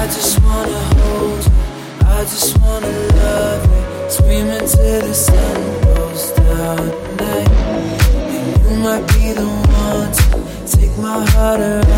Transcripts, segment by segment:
I just wanna hold you. I just wanna love you. Screaming till the sun goes down at. And you might be the one to take my heart around.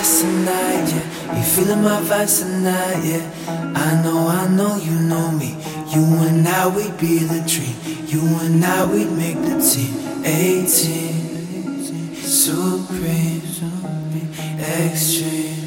vibes tonight, yeah. You feeling my vibes tonight, yeah. I know, I know you know me. You and I, we'd be the dream. You and I, we'd make the team. 18, supreme, extreme.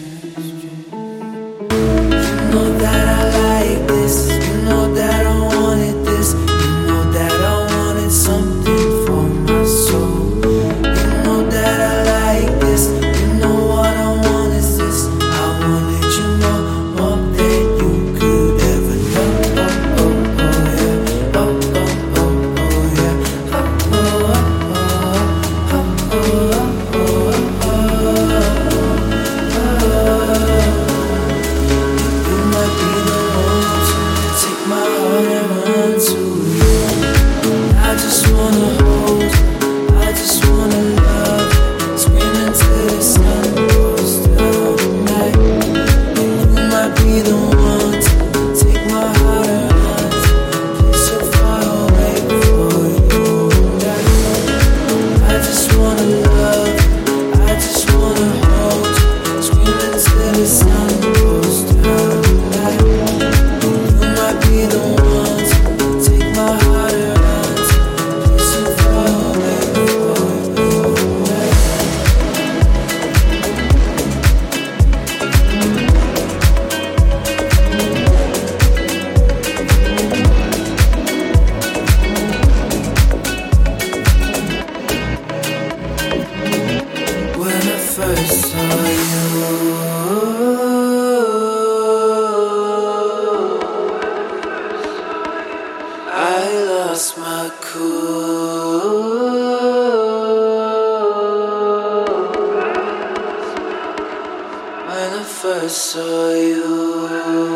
wanna love. lost my cool when I first saw you.